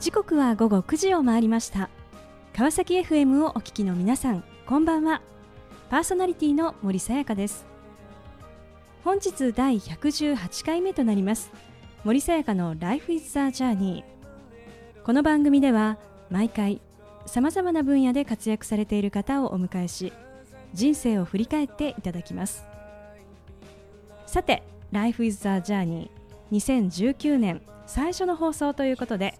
時刻は午後9時を回りました。川崎 FM をお聞きの皆さんこんばんは。パーソナリティの森さやかです。本日第118回目となります。森さやかの Life is the Journey この番組では毎回さまざまな分野で活躍されている方をお迎えし人生を振り返っていただきます。さて Life is the Journey 2019年最初の放送ということで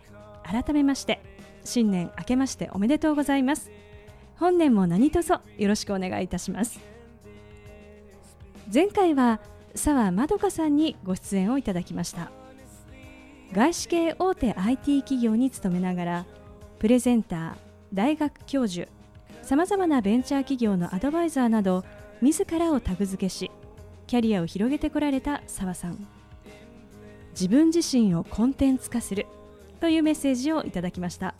改めまして新年明けましておめでとうございます。本年も何卒よろしくお願いいたします。前回は澤まどかさんにご出演をいただきました。外資系大手 IT 企業に勤めながらプレゼンター大学教授さまざまなベンチャー企業のアドバイザーなど自らをタグ付けしキャリアを広げてこられた澤さん。自分自身をコンテンツ化する。というメッセージをいただきました。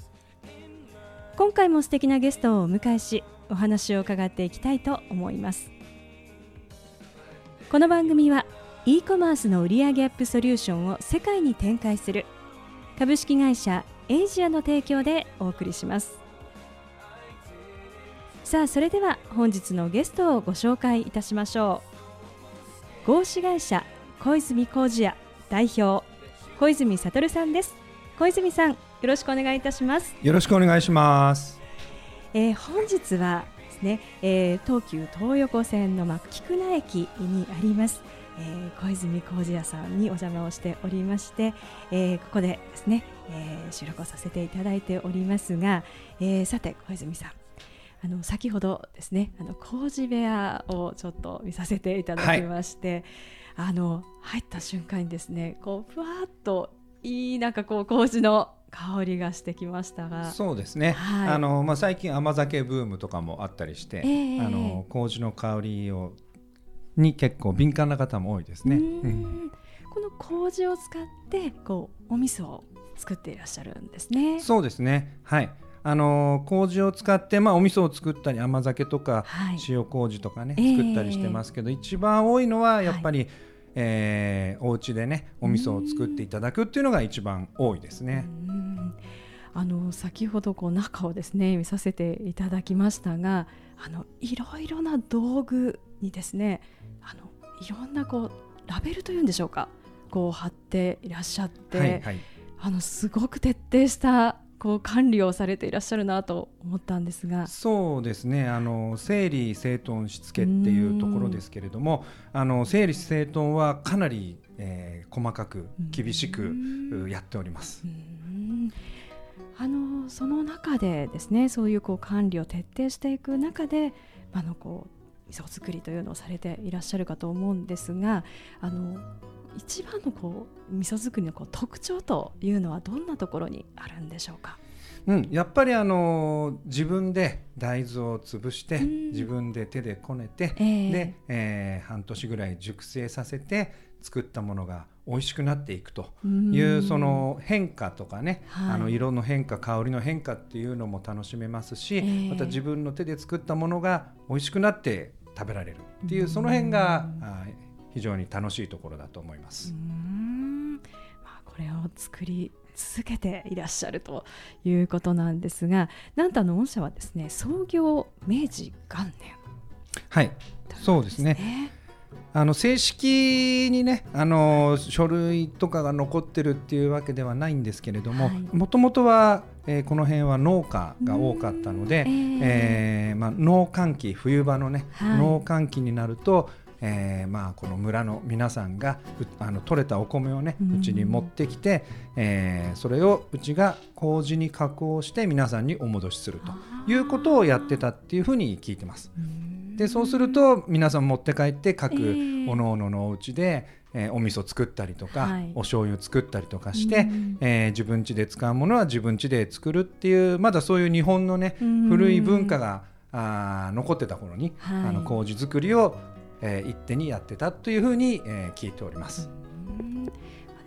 今回も素敵なゲストをお迎えしお話を伺っていきたいと思います。この番組は e コマースの売上アップソリューションを世界に展開する株式会社エイジアの提供でお送りします。さあそれでは本日のゲストをご紹介いたしましょう。合資会社小泉工事屋代表小泉悟さんです。小泉さんよろしくお願いいたします。よろしくお願いします、えー、本日はですね、えー、東急東横線のまあ菊名駅にあります、えー、小泉工事屋さんにお邪魔をしておりまして、えー、ここでですね、えー、収録をさせていただいておりますが、えー、さて小泉さんあの先ほどですねあの工事部屋をちょっと見させていただきまして、はい、あの入った瞬間にですねこうふわっといいなんかこう麹の香りがしてきましたが。そうですね、はい、あのまあ、最近甘酒ブームとかもあったりして、えー、あの麹の香りをに結構敏感な方も多いですね。この麹を使ってこうお味噌を作っていらっしゃるんですね。そうですね。はい。あの麹を使って、まあ、お味噌を作ったり甘酒とか、はい、塩麹とかね作ったりしてますけど、えー、一番多いのはやっぱり、はいえー、お家でねお味噌を作っていただくっていうのが一番多いですね。あの先ほどこう中をですね見させていただきましたがあのいろいろな道具にですねあのいろんなこうラベルというんでしょうかこう貼っていらっしゃって、はいはい、あのすごく徹底したこう管理をされていらっしゃるなと思ったんですが。そうですね。あの整理整頓しつけっていうところですけれどもあの整理整頓はかなり、えー、細かく厳しくやっております。あのその中でですねそういうこう管理を徹底していく中であのこう味噌作りというのをされていらっしゃるかと思うんですがあの一番のこう味噌作りのこう特徴というのはどんなところにあるんでしょうか？うん、やっぱりあの自分で大豆を潰して、自分で手でこねて、えー、で、えー、半年ぐらい熟成させて作ったものが美味しくなっていくというその変化とかね、はい、あの色の変化香りの変化っていうのも楽しめますし、えー、また自分の手で作ったものが美味しくなって食べられるっていうその辺が非常に楽しいところだと思います。まあ、これを作り続けていらっしゃるということなんですがなんとあの御社はですね創業明治元年。はい、そうですね。あの正式にねあの書類とかが残ってるっていうわけではないんですけれどももともとは、えー、この辺は農家が多かったので、えー、えー、まあ、農閑期冬場のね、はい、農閑期になるとえー、まあこの村の皆さんがあの取れたお米をねうちに持ってきて、えー、それをうちが麹に加工して皆さんにお戻しするということをやってたっていうふうに聞いてます。でそうすると皆さん持って帰って各おのおののお家で、えー、お味噌作ったりとか、はい、お醤油作ったりとかして、えー、自分家で使うものは自分家で作るっていうまだそういう日本のね古い文化があ残ってた頃に、はい、あの麹作りをえー、一手にやってたというふうに、えー、聞いております。で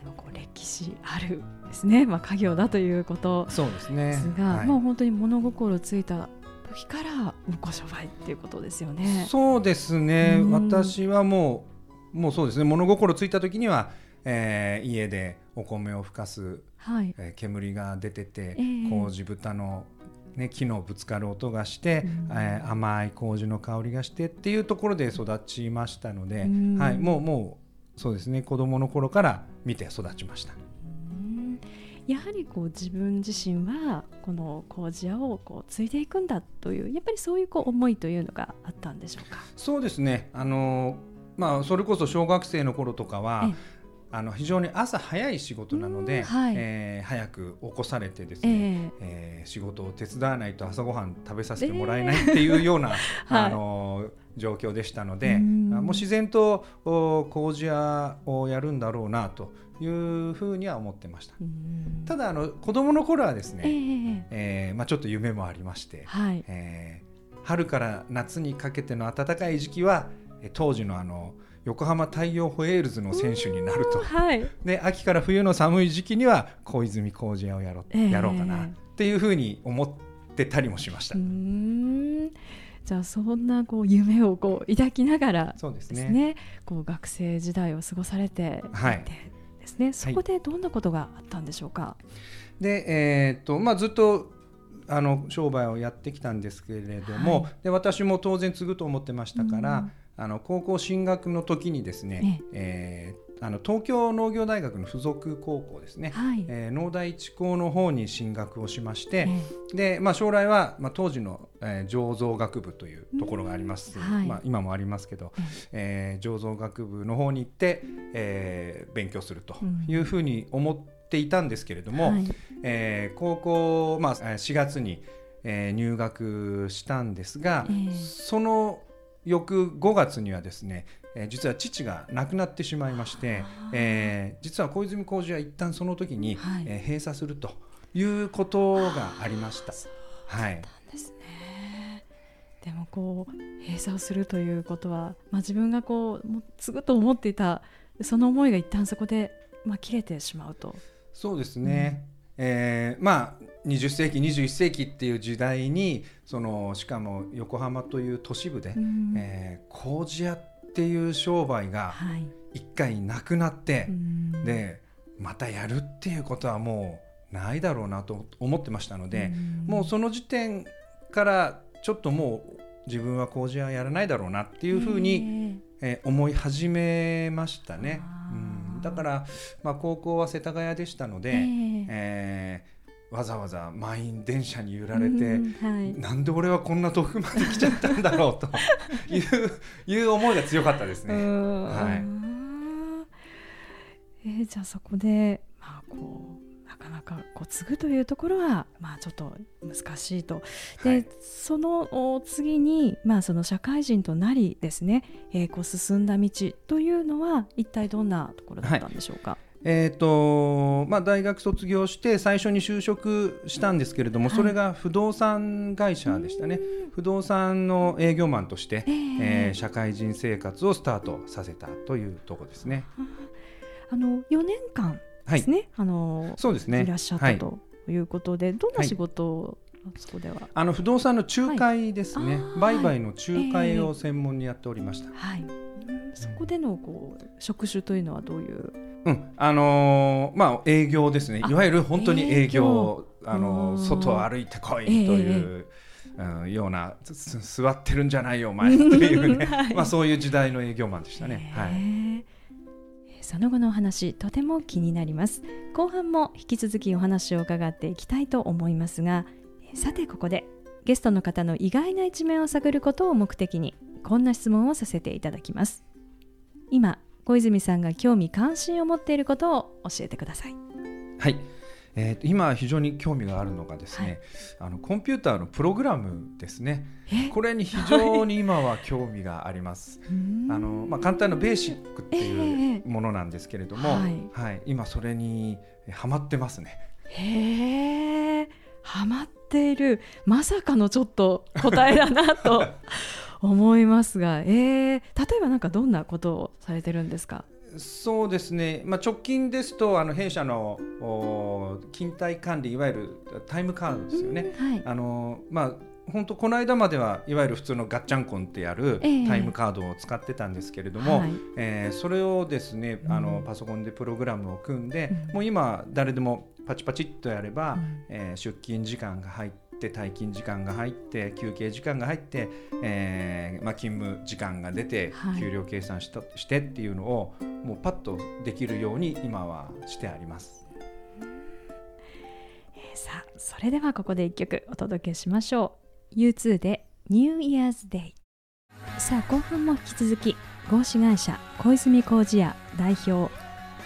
もこう歴史あるですね、まあ、家業だということ。そうですね。はい、もう本当に物心ついた時からご商売っていうことですよね。そうですね、私はもうもうそうですね。物心ついた時にはえー、家でお米をふかす、はい。えー、煙が出てて、えー、麹豚のね、木のぶつかる音がして、うん、えー、甘い麹の香りがしてっていうところで育ちましたので、うん、はい、もうもうそうですね。子供の頃から見て育ちました。やはりこう自分自身はこの麹屋をこう継いでいくんだというやっぱりそういうこう思いというのがあったんでしょうか？そうですね。あの、まあ、それこそ小学生の頃とかはあの非常に朝早い仕事なので、はい、えー、早く起こされてですね、えー、えー、仕事を手伝わないと朝ごはん食べさせてもらえないっていうような、え ー、あの状況でしたので、もう自然と麹屋をやるんだろうなというふうには思ってました。ただあの子供の頃はですね、えー、えー、まあ、ちょっと夢もありまして、はい、えー、春から夏にかけての暖かい時期は当時のあの横浜太陽ホエールズの選手になると、はい、で秋から冬の寒い時期には小泉工事屋をやろ,、えー、やろうかなっていうふうに思ってたりもしました。じゃあそんなこう夢をこう抱きながらそうですね。こう学生時代を過ごされてはい、ですね。そこでどんなことがあったんでしょうか？でえー、っとまあ、ずっとあの商売をやってきたんですけれども、はい、で私も当然継ぐと思ってましたから、あの高校進学の時にですね、えー、あの東京農業大学の附属高校ですね、はい、えー、農大一高の方に進学をしまして、えー、でまあ、将来は、まあ、当時の、えー、醸造学部というところがあります、はい、まあ、今もありますけど、えー、醸造学部の方に行って、えー、勉強するというふうに思っていたんですけれども、はい、えー、高校、まあ、4月に、えー、入学したんですが、えー、その翌5月にはですね、えー、実は父が亡くなってしまいまして、えー、実は小泉工事は一旦その時に、はい、えー、閉鎖するということがありました。はい、ですね。でもこう閉鎖をするということは、まあ、自分がこうもう継ぐと思っていたその思いが一旦そこで、まあ、切れてしまうと。そうですね、うん、えー、まあ20世紀21世紀っていう時代にそのしかも横浜という都市部で、うん、えー、麹屋っていう商売が一回なくなって、はい、でまたやるっていうことはもうないだろうなと思ってましたので、うん、もうその時点からちょっともう自分は麹屋やらないだろうなっていうふうに、えー、思い始めましたね。うん、だから、まあ、高校は世田谷でしたので、えー、えーわざわざ満員電車に揺られて、うんはい、なんで俺はこんな遠くまで来ちゃったんだろうと いういう思いが強かったですね。はい。えー、じゃあそこで、まあ、こうなかなかこう継ぐというところは、まあ、ちょっと難しいと。で、はい、その次に、まあ、その社会人となりですね、えー、こう進んだ道というのは一体どんなところだったんでしょうか？はい。えーとまあ、大学卒業して最初に就職したんですけれども、はい、それが不動産会社でしたね、不動産の営業マンとして、えー、えー、社会人生活をスタートさせたというところですね。あの4年間ですね、はい、あのそうですね。いらっしゃったとい。うことで、どんな仕事を、そこでは？あの不動産の仲介ですね、売買の仲介を専門にやっておりました。はい、そこでのこう職種というのはどういう？うん。あのー、まあ営業ですね。いわゆる本当に営業。あのー、外を歩いてこいという。うん、ような座ってるんじゃないよお前というね、はい、まあそういう時代の営業マンでしたね。はい。その後のお話とても気になります後半も引き続きお話を伺っていきたいと思いますがさてここでゲストの方の意外な一面を探ることを目的にこんな質問をさせていただきます今小泉さんが興味関心を持っていることを教えてください。はい。えー、今非常に興味があるのがですね、はい、あのコンピューターのプログラムですね。これに非常に今は興味があります。あのまあ、簡単なベーシックっていうものなんですけれども、えーはい、はい、今それにはまってますね。へえ、はまっている。まさかのちょっと答えだなと思いますが、えー、例えば何かどんなことをされてるんですか？そうですね、まあ、直近ですとあの弊社の勤怠管理いわゆるタイムカードですよね、はい、あのまあ、本当この間まではいわゆる普通のガッチャンコンってやるタイムカードを使ってたんですけれども、はい、えー、それをですねあのパソコンでプログラムを組んで、うん、もう今誰でもパチパチっとやれば、うん、えー、出勤時間が入って退勤時間が入って休憩時間が入って、えーまあ、勤務時間が出て、給料計算したしてっていうのをもうパッとできるように今はしてあります。えー、さあそれではここで一曲お届けしましょう。U2 で New Year's Day さあ後半も引き続き合資会社小泉工事屋代表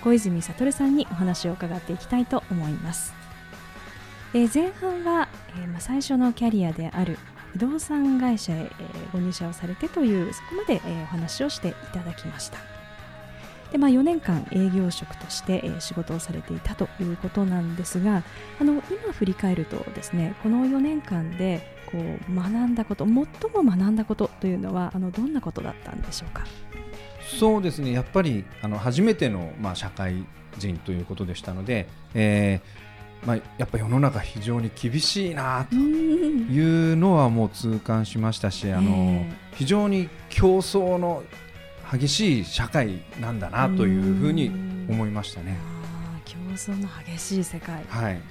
小泉悟さんにお話を伺っていきたいと思います、えー、前半は、えー、ま、最初のキャリアである不動産会社へ、え、ご入社をされてというそこまで、えお話をしていただきました。で、まあ、4年間営業職として、え仕事をされていたということなんですがあの今振り返るとですねこの4年間でこう学んだこと最も学んだことというのはあのどんなことだったんでしょうか？そうですね。やっぱりあの初めての、まあ、社会人ということでしたので、えーまあ、やっぱ世の中非常に厳しいなというのはもう痛感しましたし、あの非常に競争の激しい社会なんだなというふうに思いましたね。競争の激しい世界、はい、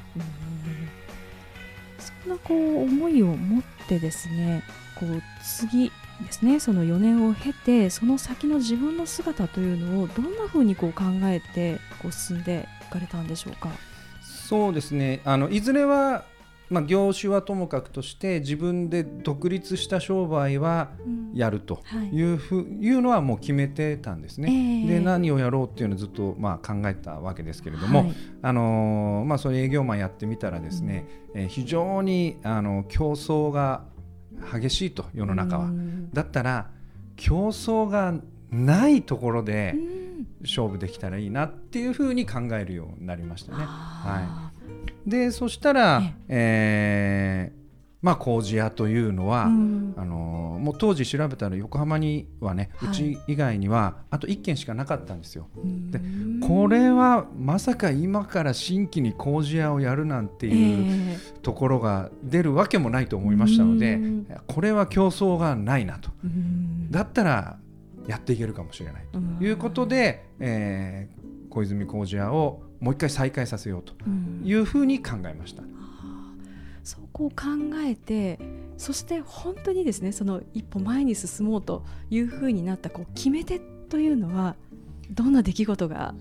そんなこう思いを持ってですねこう次ですねその4年を経てその先の自分の姿というのをどんなふうにこう考えてこう進んでいかれたんでしょうか？そうですね。あのいずれは、まあ、業種はともかくとして自分で独立した商売はやるとい。うふ、うんはい、いうのはもう決めてたんですね。えー、で何をやろうっていうのをずっとまあ考えたわけですけれども、はい、あのまあ、それ営業マンやってみたらですね、うん、えー、非常にあの競争が激しいと世の中は。だったら競争がないところで勝負できたらいいなっていうふうに考えるようになりましたね。はい、でそしたら、えーまあ、麹屋というのは、うん、あのもう当時調べたら横浜にはね、はい、うち以外にはあと1軒しかなかったんですよ。でこれはまさか今から新規に麹屋をやるなんていうところが出るわけもないと思いましたので、これは競争がないなと。だったらやっていけるかもしれないと。いうことで、えー、小泉麹屋をもう一回再開させようというふうに考えました。そこを考えてそして本当にですねその一歩前に進もうというふうになったこう決め手というのはどんな出来事が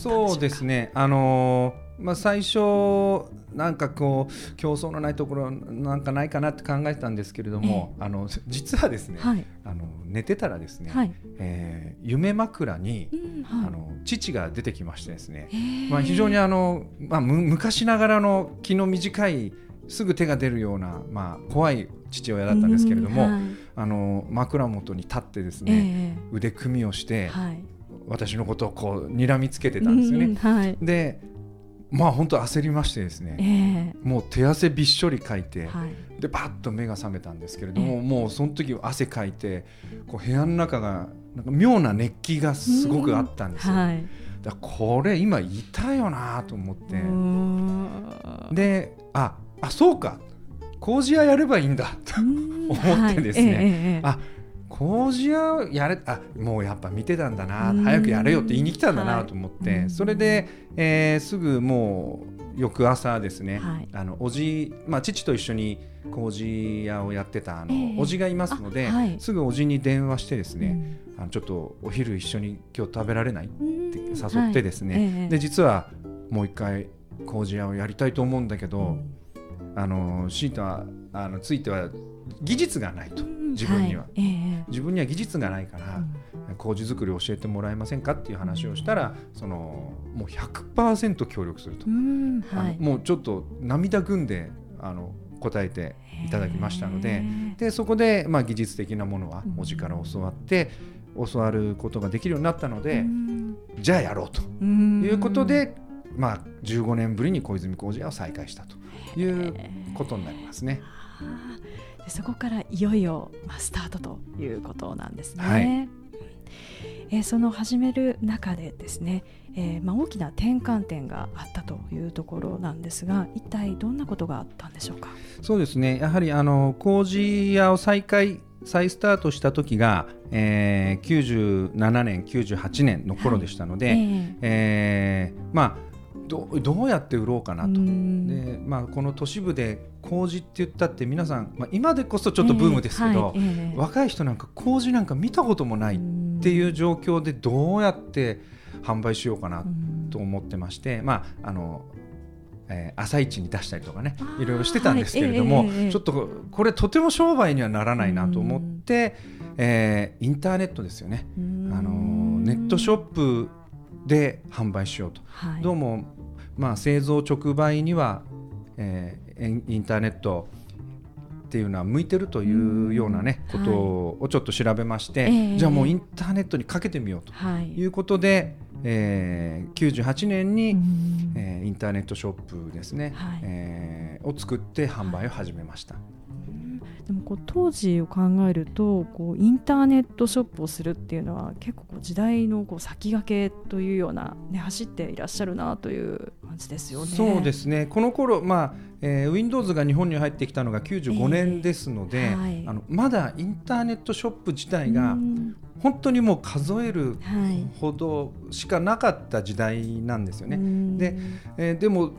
そうですね。あのー、まあ、最初なんかこう競争のないところなんかないかなって考えてたんですけれども、えー、あの実はですね、はい、あの寝てたらですね、はい、えー、夢枕に、うんはい、あの父が出てきましてですね、まあ、非常にあの、まあ、昔ながらの気の短いすぐ手が出るような、まあ、怖い父親だったんですけれども、はい、あの枕元に立ってですね、えー、腕組みをして、はい、私のことをこう睨みつけてたんですよね。はい、でまあ本当焦りましてですね、えー、もう手汗びっしょりかいて、はい、でバッと目が覚めたんですけれども、えー、もうその時汗かいてこう部屋の中がなんか妙な熱気がすごくあったんですよ。はい、だこれ今いたよなと思って。でああそうか。麹屋やればいいんだと 思ってですね、はい。ええ、あ麹屋やれあもうやっぱ見てたんだな早くやれよって言いに来たんだなと思って、はい、それで、えー、すぐもう翌朝ですね、はい、あのおじ、まあ、父と一緒に麹屋をやってたあの、えおじがいますので、はい、すぐおじに電話してですね、うん、あのちょっとお昼一緒に今日食べられない？って誘ってですね、で実はもう一回麹屋をやりたいと思うんだけど、うん。あのシートはあのついては技術がないと自分には、はい。えー、自分には技術がないから、うん、麹作りを教えてもらえませんかっていう話をしたらそのもう100%協力すると、うんはい、もうちょっと涙ぐんであの答えていただきましたのででそこで、まあ、技術的なものはおじから教わって、教わることができるようになったので、じゃあやろうと。いうことで、まあ、15年ぶりに小泉工事屋を再開したということになりますね。でそこからいよいよ、まあ、スタートということなんですね。はい。えー、その始める中でですね、えーまあ、大きな転換点があったというところなんですが一体どんなことがあったんでしょうか？そうですね。やはりあの工事屋を再開再スタートした時が、えー、97年98年の頃でしたので、はい、えー、えー、まあどどうやって売ろうかなと。で、まあ、この都市部で麹って言ったって皆さん、まあ、今でこそちょっとブームですけど、えーはいえー、若い人なんか麹なんか見たこともないっていう状況でどうやって販売しようかなと思ってまして、まああのえー、朝市に出したりとかねいろいろしてたんですけれども、はいえー、ちょっとこれとても商売にはならないなと思って、えー、インターネットですよね、あのネットショップで販売しようと、はい、どうも、まあ、製造直売には、えー、インターネットっていうのは向いてるというようなねことをちょっと調べまして、はい、じゃあもうインターネットにかけてみようとい。うことで、えー、98年に、えー、インターネットショップですね、はい、えー、を作って販売を始めました。でもこう当時を考えるとこうインターネットショップをするっていうのは結構こう時代のこう先駆けというような、ね、走っていらっしゃるなという感じですよね。そうですね。この頃、まあえー、Windows が日本に入ってきたのが95年ですので、えーはい、あのまだインターネットショップ自体が本当にもう数えるほどしかなかった時代なんですよね。はい、でえー、でも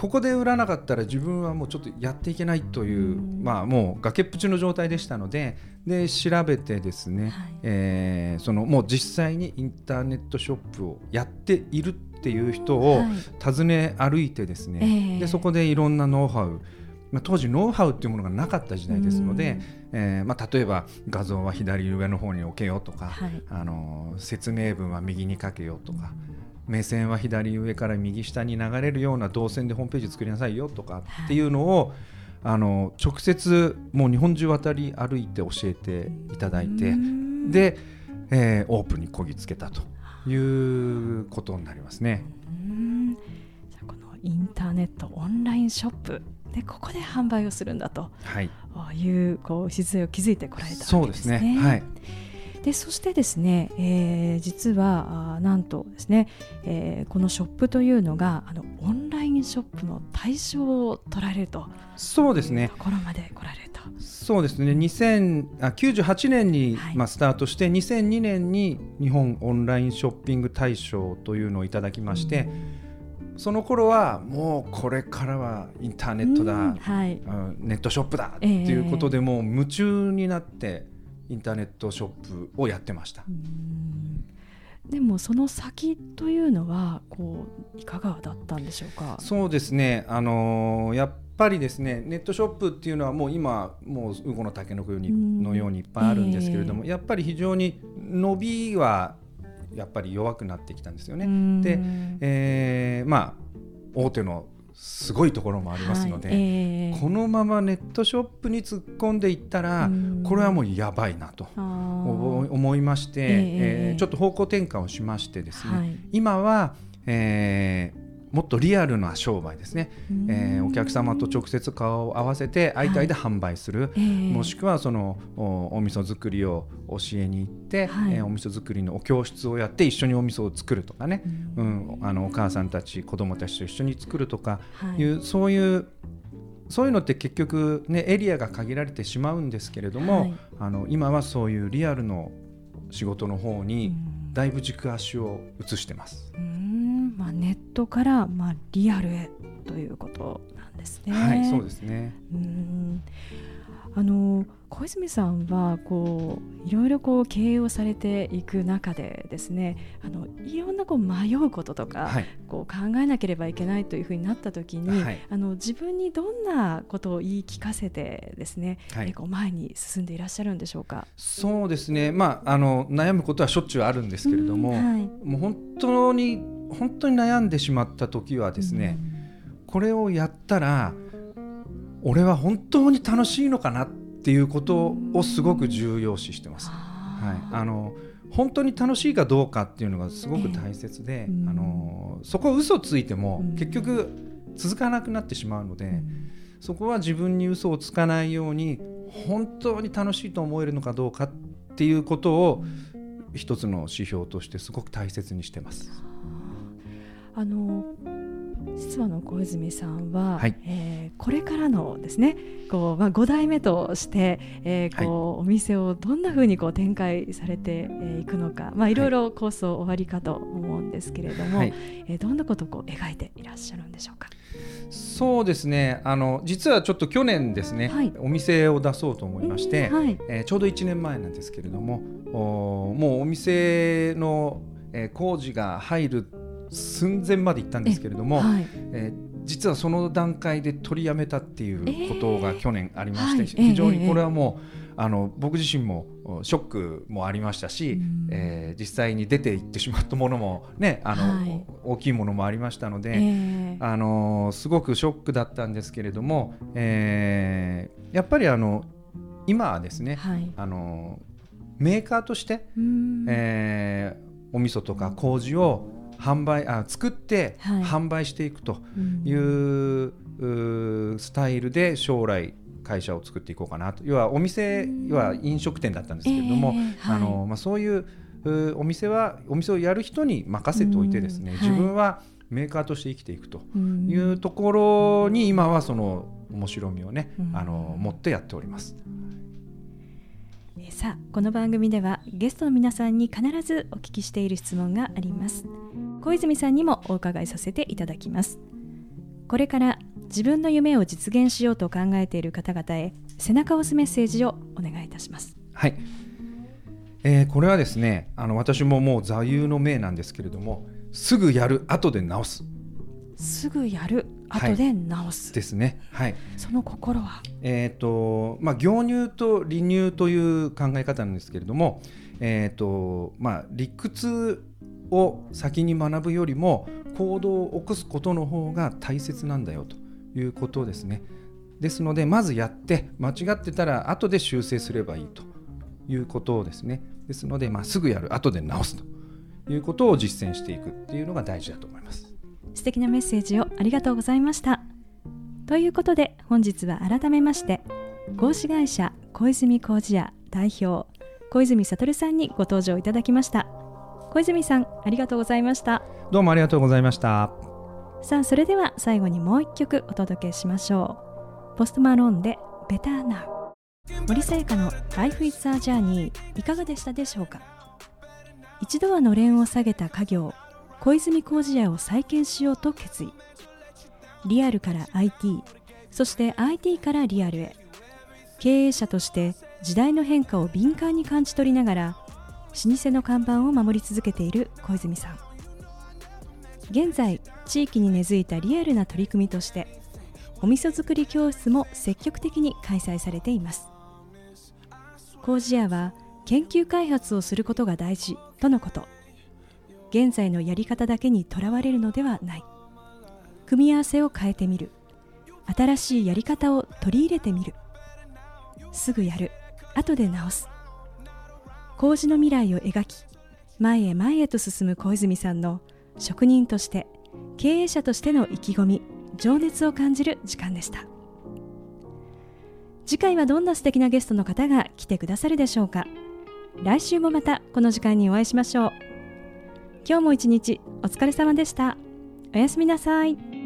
ここで売らなかったら自分はもうちょっとやっていけないという、うまあ、もう崖っぷちの状態でしたのでで調べてですね、はい、えー、そのもう実際にインターネットショップをやっているっていう人を訪ね歩いてですね、はい、でそこでいろんなノウハウまあ、当時ノウハウっていうものがなかった時代ですので、えーまあ、例えば画像は左上の方に置けようとか、はい、あの説明文は右に書けようとか。目線は左上から右下に流れるような動線でホームページ作りなさいよとかっていうのを、はい、あの直接もう日本中渡り歩いて教えていただいてで、えー、オープンにこぎつけたということになりますね。じゃこのインターネットオンラインショップでここで販売をするんだと、はい、いうこう姿勢を築いてこられたわけですね。そうですね。はいでそしてですね、えー、実はあなんとですね、えー、このショップというのがあのオンラインショップの対象を取られると。そうですね。ところまで来られた。そうですね。2000あ98年に、はい、まあ、スタートして2002年に日本オンラインショッピング大賞というのをいただきまして、その頃はもうこれからはインターネットだ、はい、ネットショップだっていうことでもう夢中になって、インターネットショップをやってました。でもその先というのはこういかがだったんでしょうか？そうですね。あのー、やっぱりですねネットショップっていうのはもう今もうウゴの竹の子のようにいっぱいあるんですけれども、えー、やっぱり非常に伸びはやっぱり弱くなってきたんですよね。で、えー、まあ大手のすごいところもありますので、はいえー、このままネットショップに突っ込んでいったらこれはもうやばいなと思いまして、えー、えー、ちょっと方向転換をしましてですね、はい、今は、えー、もっとリアルな商売ですね、えー、お客様と直接顔を合わせて相対で販売する、はい。もしくはそのおお味噌作りを教えに行って、はい、えー、お味噌作りのお教室をやって一緒にお味噌を作るとかね、うん、あのお母さんたち子供たちと一緒に作るとかい。う、はい、そういうそういうのって結局、ね、エリアが限られてしまうんですけれども、はい、あの今はそういうリアルの仕事の方にだいぶ軸足を移してます。まあ、ネットからまあリアルへということなんですね。はい、そうですね。うんあの小泉さんはこういろいろこう経営をされていく中でですねあのいろんなこう迷うこととか、はい、こう考えなければいけないというふうになった時に、はい、あの自分にどんなことを言い聞かせてですね、はい、こう前に進んでいらっしゃるんでしょうか？そうですね、まあ、あの悩むことはしょっちゅうあるんですけれども、もう本当に本当に悩んでしまった時はですね、これをやったら俺は本当に楽しいのかなっていうことをすごく重要視してます。はい、あの本当に楽しいかどうかっていうのがすごく大切で、えー、あのそこ嘘ついても結局続かなくなってしまうので、そこは自分に嘘をつかないように本当に楽しいと思えるのかどうかっていうことを一つの指標としてすごく大切にしてます。あの実はの小泉さんは、はい、えー、これからのですねこう、まあ、5代目として、えーこう、はい、お店をどんなふうにこう展開されてい、えー、くのか、まあ、い。ろいろ構想終わりかと思うんですけれども、はい、えー、どんなことをこう描いていらっしゃるんでしょうか？そうですね。あの実はちょっと去年ですね、はい、お店を出そうと思いまして、えー、はい、えー、ちょうど1年前なんですけれどもおもうお店の、えー、工事が入る寸前まで行ったんですけれども、はい、えー、実はその段階で取りやめたっていうことが去年ありまして、えー、非常にこれはもう、あの僕自身もショックもありましたし、うん、えー、実際に出ていってしまったものも、ね、あの、はい、大きいものもありましたので、えー、あのすごくショックだったんですけれども、えー、やっぱりあの今はですね、はい、あのメーカーとして、えー、お味噌とか麹を販売あ作って販売していくという、はい、スタイルで将来会社を作っていこうかなと。要はお店は飲食店だったんですけれども、あのまあ、そういうお店はお店をやる人に任せておいてですね、自分はメーカーとして生きていくというところに今はその面白みをね、あの持ってやっております。さあこの番組ではゲストの皆さんに必ずお聞きしている質問があります小泉さんにもお伺いさせていただきますこれから自分の夢を実現しようと考えている方々へ背中を押すメッセージをお願いいたしますはい、えー、これはですねあの私ももう座右の銘なんですけれどもすぐやる後で直すすぐやる後で直す、はい、ですね。はい。その心は？えっ、ー、とまあ業乳と離乳という考え方なんですけれども、えっ、ー、とまあ理屈を先に学ぶよりも行動を起こすことの方が大切なんだよということですね。ですのでまずやって間違ってたら後で修正すればいいということですね。ですのでまあすぐやる後で直すということを実践していくっていうのが大事だと思います。素敵なメッセージをありがとうございましたということで本日は改めまして合資会社小泉工事屋代表小泉悟さんにご登場いただきました小泉さんありがとうございました。どうもありがとうございました。さあそれでは最後にもう一曲お届けしましょう。ポストマローンでベターナウ森さやかの Life is a Journey いかがでしたでしょうか？一度はのれんを下げた家業小泉工事屋を再建しようと決意。リアルから IT そして IT からリアルへ。経営者として時代の変化を敏感に感じ取りながら老舗の看板を守り続けている小泉さん。現在地域に根付いたリアルな取り組みとしてお味噌作り教室も積極的に開催されています。工事屋は研究開発をすることが大事とのこと。現在のやり方だけにとらわれるのではない。組み合わせを変えてみる。新しいやり方を取り入れてみる。すぐやる。後で直す。工事の未来を描き前へ前へと進む小泉さんの職人として経営者としての意気込み情熱を感じる時間でした。次回はどんな素敵なゲストの方が来てくださるでしょうか。来週もまたこの時間にお会いしましょう。今日も一日お疲れ様でした。おやすみなさい。